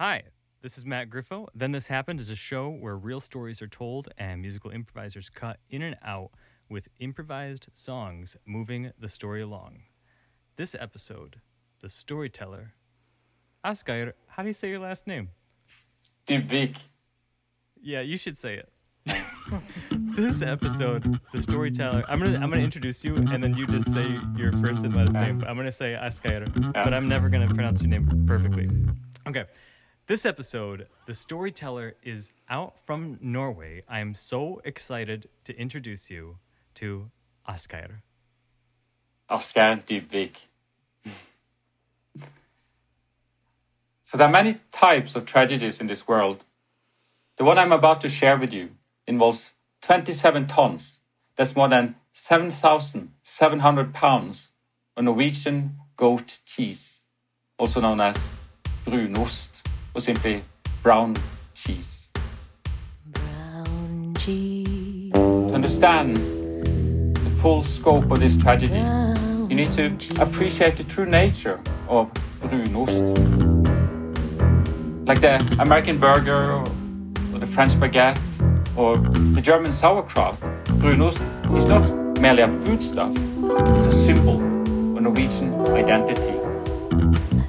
Hi, this is Matt Griffo. Then This Happened is a show where real stories are told and musical improvisers cut in and out with improvised songs moving the story along. This episode, The Storyteller. Asgeir, how do you say your last name? Dybvik. Yeah, you should say it. this episode, the storyteller. I'm gonna I'm gonna introduce you, and then you just say your first and last name. I'm gonna say Asgeir, but I'm never gonna pronounce your name perfectly. Okay. This episode, the storyteller is out from Norway. I am so excited to introduce you to Asgeir. Asgeir Dybvik. so there are many types of tragedies in this world. The one I'm about to share with you involves 27 tons. That's more than 7,700 pounds of Norwegian goat cheese, also known as brunost, or simply brown cheese. Brown cheese. To understand the full scope of this tragedy, you need to appreciate the true nature of brunost. Like the American burger or, or the French baguette or the German sauerkraut, brunost is not merely a foodstuff, it's a symbol of Norwegian identity,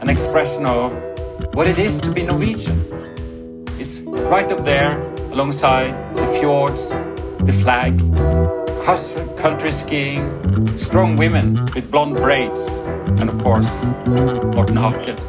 an expression of what it is to be Norwegian. It's right up there alongside the fjords, the flag, country skiing, strong women with blonde braids, and of course, Morten Harket.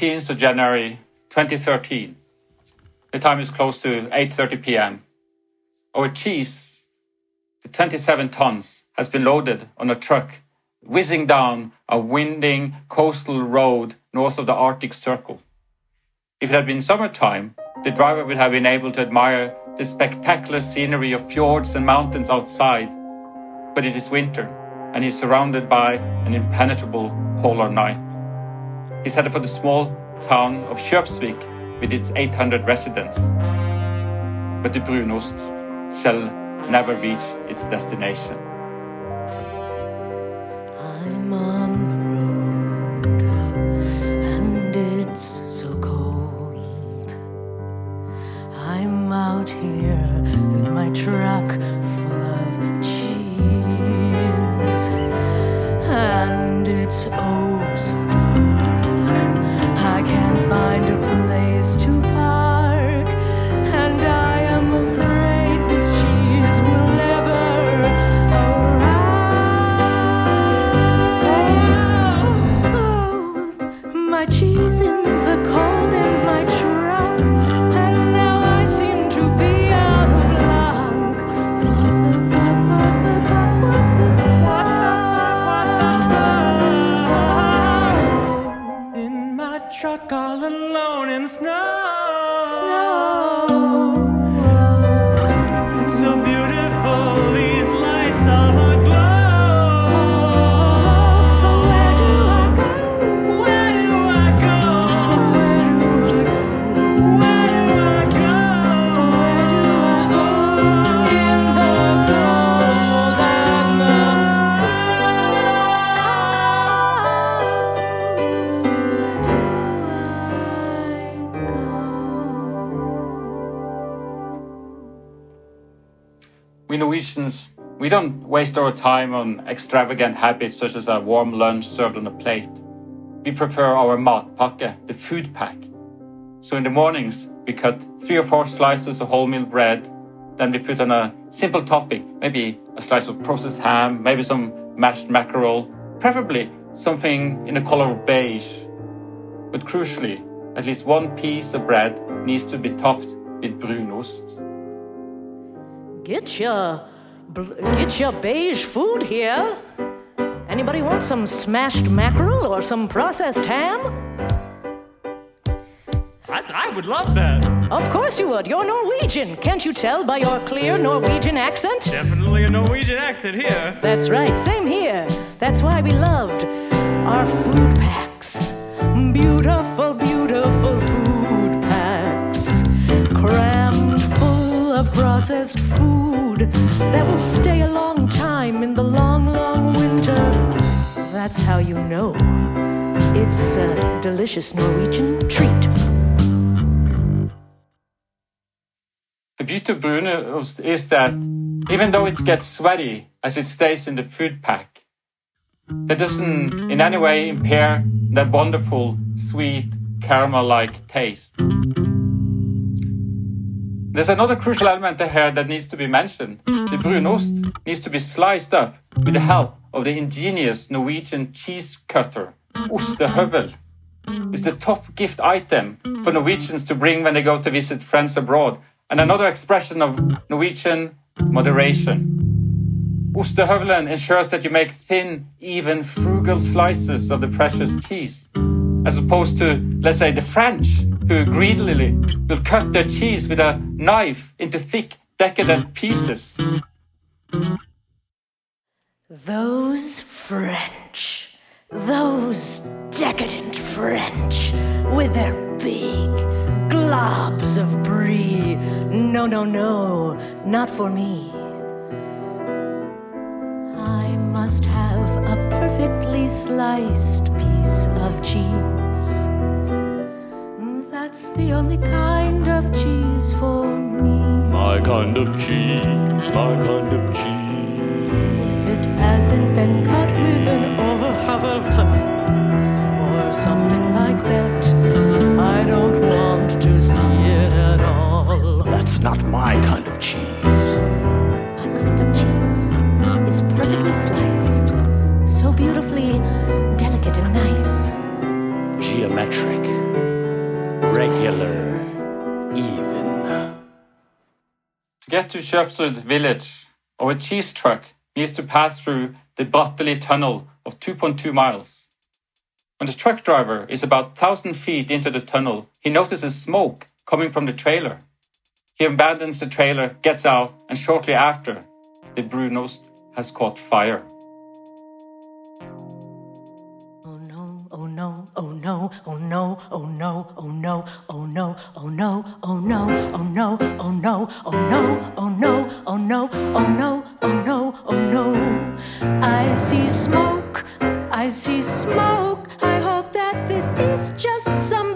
17th of January 2013. The time is close to 8:30 p.m. Our cheese, the 27 tons, has been loaded on a truck, whizzing down a winding coastal road north of the Arctic Circle. If it had been summertime, the driver would have been able to admire the spectacular scenery of fjords and mountains outside. But it is winter, and he's surrounded by an impenetrable polar night. He's headed for the small town of Kjøpsvik with its 800 residents. But the brunost shall never reach its destination. I'm on the road and it's so cold. I'm out here Norwegians, we don't waste our time on extravagant habits such as a warm lunch served on a plate. We prefer our matpakke, the food pack. So in the mornings, we cut three or four slices of wholemeal bread. Then we put on a simple topping, maybe a slice of processed ham, maybe some mashed mackerel, preferably something in the color of beige. But crucially, at least one piece of bread needs to be topped with brunost. Get your, bl- get your beige food here. Anybody want some smashed mackerel or some processed ham? I, I would love that. Of course you would. You're Norwegian. Can't you tell by your clear Norwegian accent? Definitely a Norwegian accent here. That's right, same here. That's why we loved our food processed food that will stay a long time in the long, long winter. That's how you know it's a delicious Norwegian treat. The beauty of brunost is that even though it gets sweaty as it stays in the food pack, that doesn't in any way impair that wonderful, sweet, caramel like taste. There's another crucial element here that needs to be mentioned. The brunost needs to be sliced up with the help of the ingenious Norwegian cheese cutter, ostehøvel. It's the top gift item for Norwegians to bring when they go to visit friends abroad, and another expression of Norwegian moderation. Ostehøvelen ensures that you make thin, even, frugal slices of the precious cheese, as opposed to, let's say, the French, who greedily will cut their cheese with a knife into thick, decadent pieces. Those French, those decadent French, with their big globs of brie. No, no, no, not for me. I must have a perfectly sliced piece of cheese. That's the only kind of cheese for me. My kind of cheese, my kind of cheese. If it hasn't been cut with an overhavelton or something like that, I don't want to see it at all. That's not my kind of cheese. Get to Kjøpsrud village, our cheese truck needs to pass through the Bratteli tunnel of 2.2 miles. When the truck driver is about 1,000 feet into the tunnel, he notices smoke coming from the trailer. He abandons the trailer, gets out, and shortly after, the brunost has caught fire. Oh no, oh no, oh no, oh no, oh no, oh no, oh no, oh no, oh no, oh no, oh no, oh no, oh no, oh no, oh no, oh no. I see smoke, I see smoke. I hope that this is just some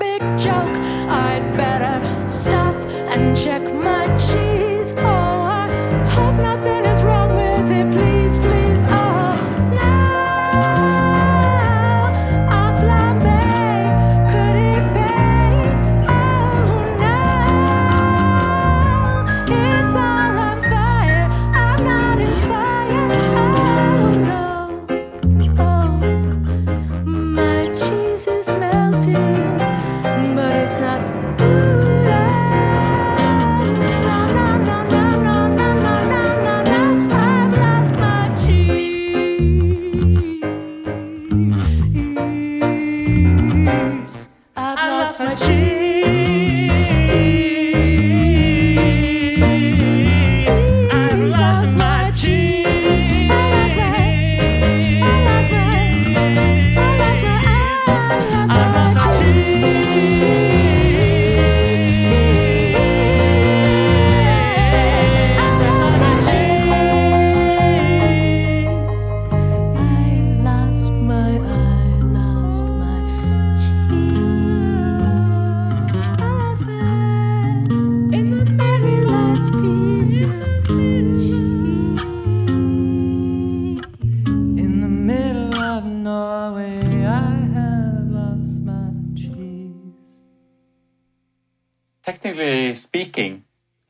speaking,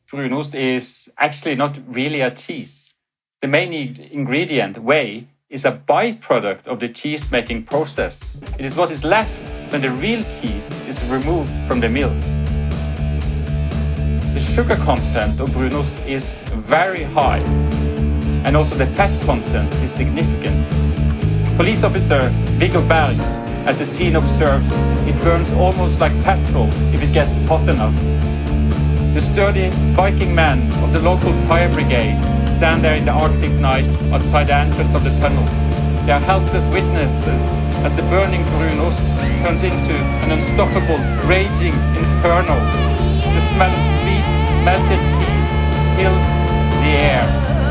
brunost is actually not really a cheese. The main ingredient, whey, is a byproduct of the cheese making process. It is what is left when the real cheese is removed from the milk. The sugar content of brunost is very high, and also the fat content is significant. Police officer Viggo Berg at the scene observes it burns almost like petrol if it gets hot enough. The sturdy Viking men of the local fire brigade stand there in the Arctic night outside the entrance of the tunnel. They are helpless witnesses as the burning brunost turns into an unstoppable, raging inferno. The smell of sweet, melted cheese fills the air.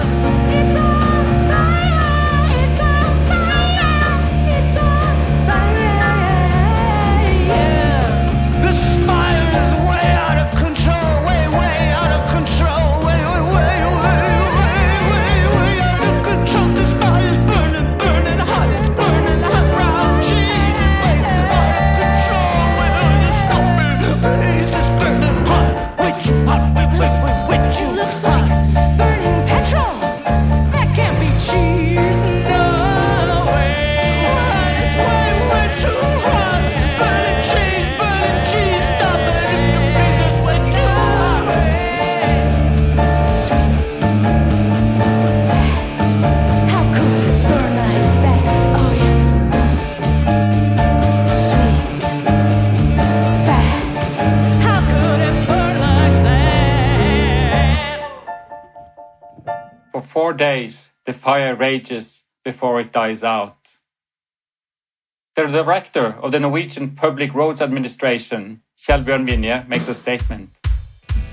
Days, the fire rages before it dies out. The director of the Norwegian Public Roads Administration, Kjell Bjørn Vinje, makes a statement.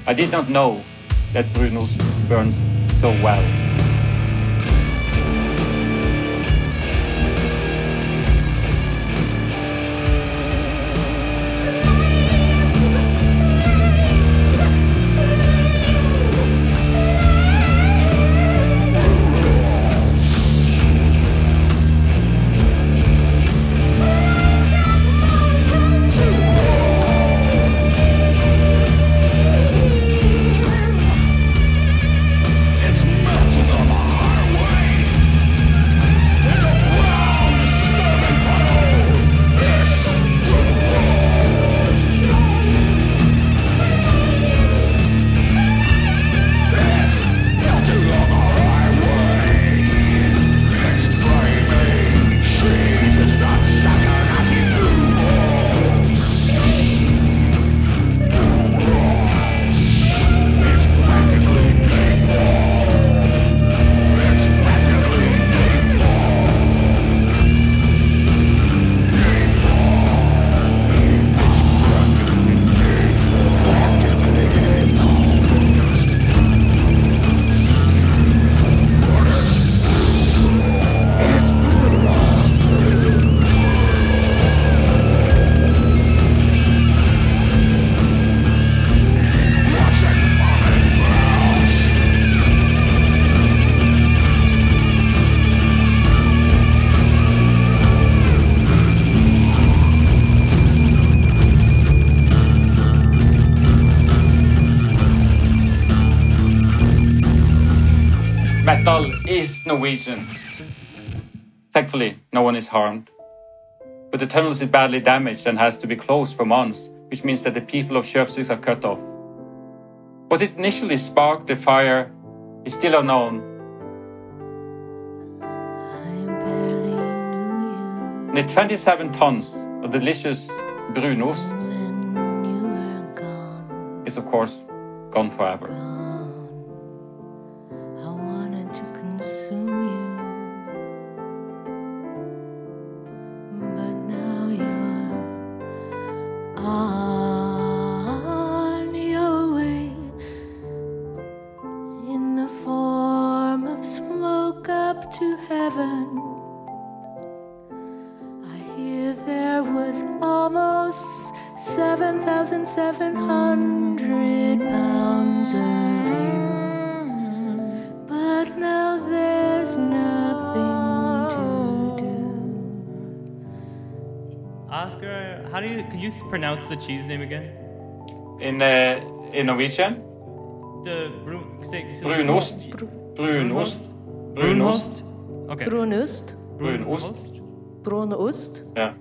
I did not know that brunost burns so well. Norwegian. Thankfully, no one is harmed. But the tunnel is badly damaged and has to be closed for months, which means that the people of Kjøpsvik are cut off. What initially sparked the fire is still unknown. The 27 tons of delicious brunost is, of course, gone forever. To heaven. I hear there was almost 7,700 pounds of you. But now there's nothing to do. Oscar, how do you? Can you pronounce the cheese name again? In, uh, in Norwegian, The brun, say, say Brunost. Brunost. Brunost. Brunost. Okay. Brunost. Brunost. Brunost. Ja.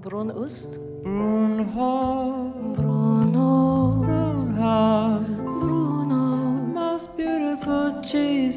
Brunost. Brunhals. Bruno. Brunhals. Bruno. Most beautiful cheese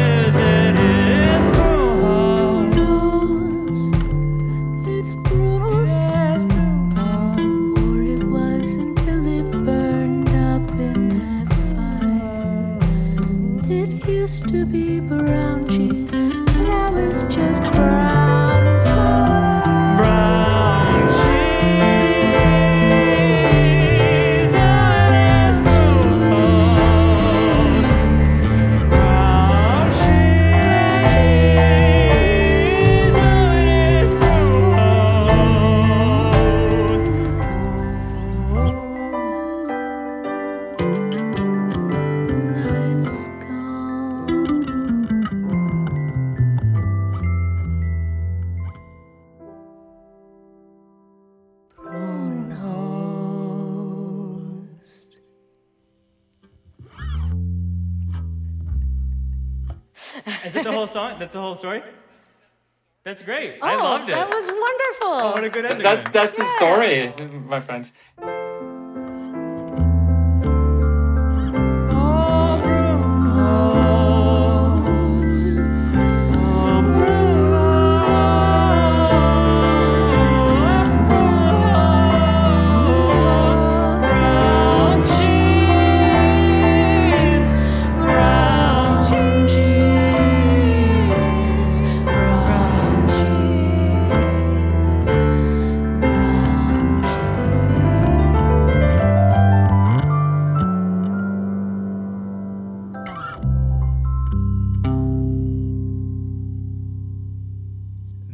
That's the whole story? That's great. I Oh, loved it. That was wonderful. oh, what a good ending. That's man. that's the story, my friends.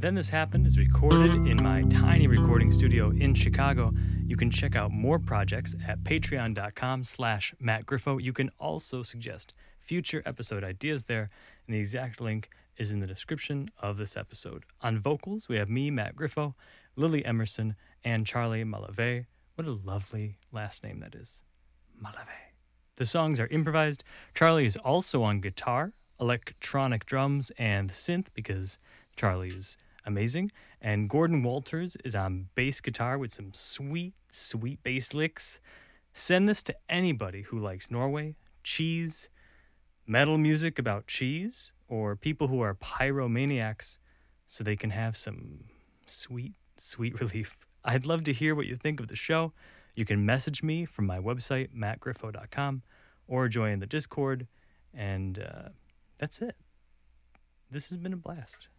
Then This Happened is recorded in my tiny recording studio in Chicago. You can check out more projects at patreon.com slash Matt Griffo. You can also suggest future episode ideas there, and the exact link is in the description of this episode. On vocals, we have me, Matt Griffo, Lily Emerson, and Charlie Malave. What a lovely last name that is. Malave. The songs are improvised. Charlie is also on guitar, electronic drums, and synth because Charlie is amazing. And Gordon Walters is on bass guitar with some sweet, sweet bass licks. Send this to anybody who likes Norway, cheese, metal music about cheese, or people who are pyromaniacs so they can have some sweet, sweet relief. I'd love to hear what you think of the show. You can message me from my website, mattgriffo.com, or join the Discord. And uh, that's it. This has been a blast.